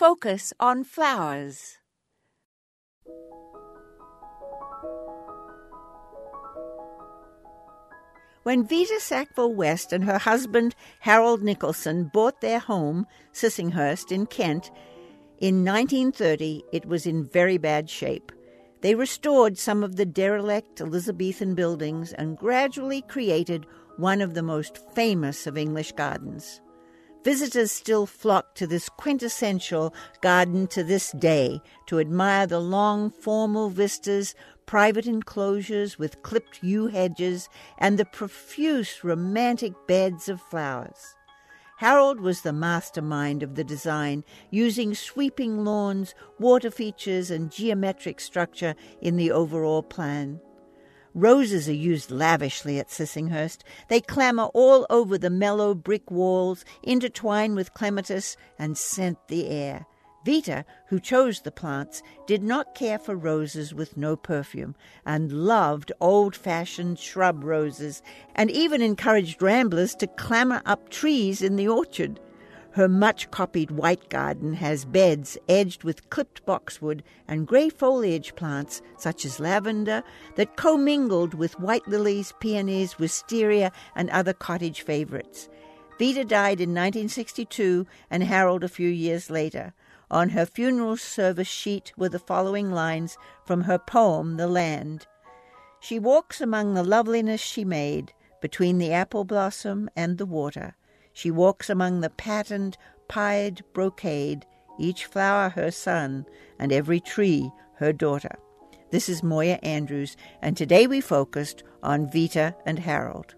focus on flowers. When Vita Sackville West and her husband Harold Nicolson bought their home, Sissinghurst in Kent, in 1930, it was in very bad shape. They restored some of the derelict Elizabethan buildings and gradually created one of the most famous of English gardens. Visitors still flock to this quintessential garden to this day to admire the long, formal vistas, private enclosures with clipped yew hedges, and the profuse, romantic beds of flowers. Harold was the mastermind of the design, using sweeping lawns, water features, and geometric structure in the overall plan. Roses are used lavishly at Sissinghurst. They clamber all over the mellow brick walls, intertwine with clematis, and scent the air. Vita, who chose the plants, did not care for roses with no perfume, and loved old fashioned shrub roses, and even encouraged ramblers to clamber up trees in the orchard. Her much copied white garden has beds edged with clipped boxwood and grey foliage plants such as lavender that commingled with white lilies, peonies, wisteria, and other cottage favourites. Vita died in 1962 and Harold a few years later. On her funeral service sheet were the following lines from her poem, The Land. She walks among the loveliness she made, between the apple blossom and the water. She walks among the patterned, pied brocade, each flower her son, and every tree her daughter. This is Moya Andrews, and today we focused on Vita and Harold.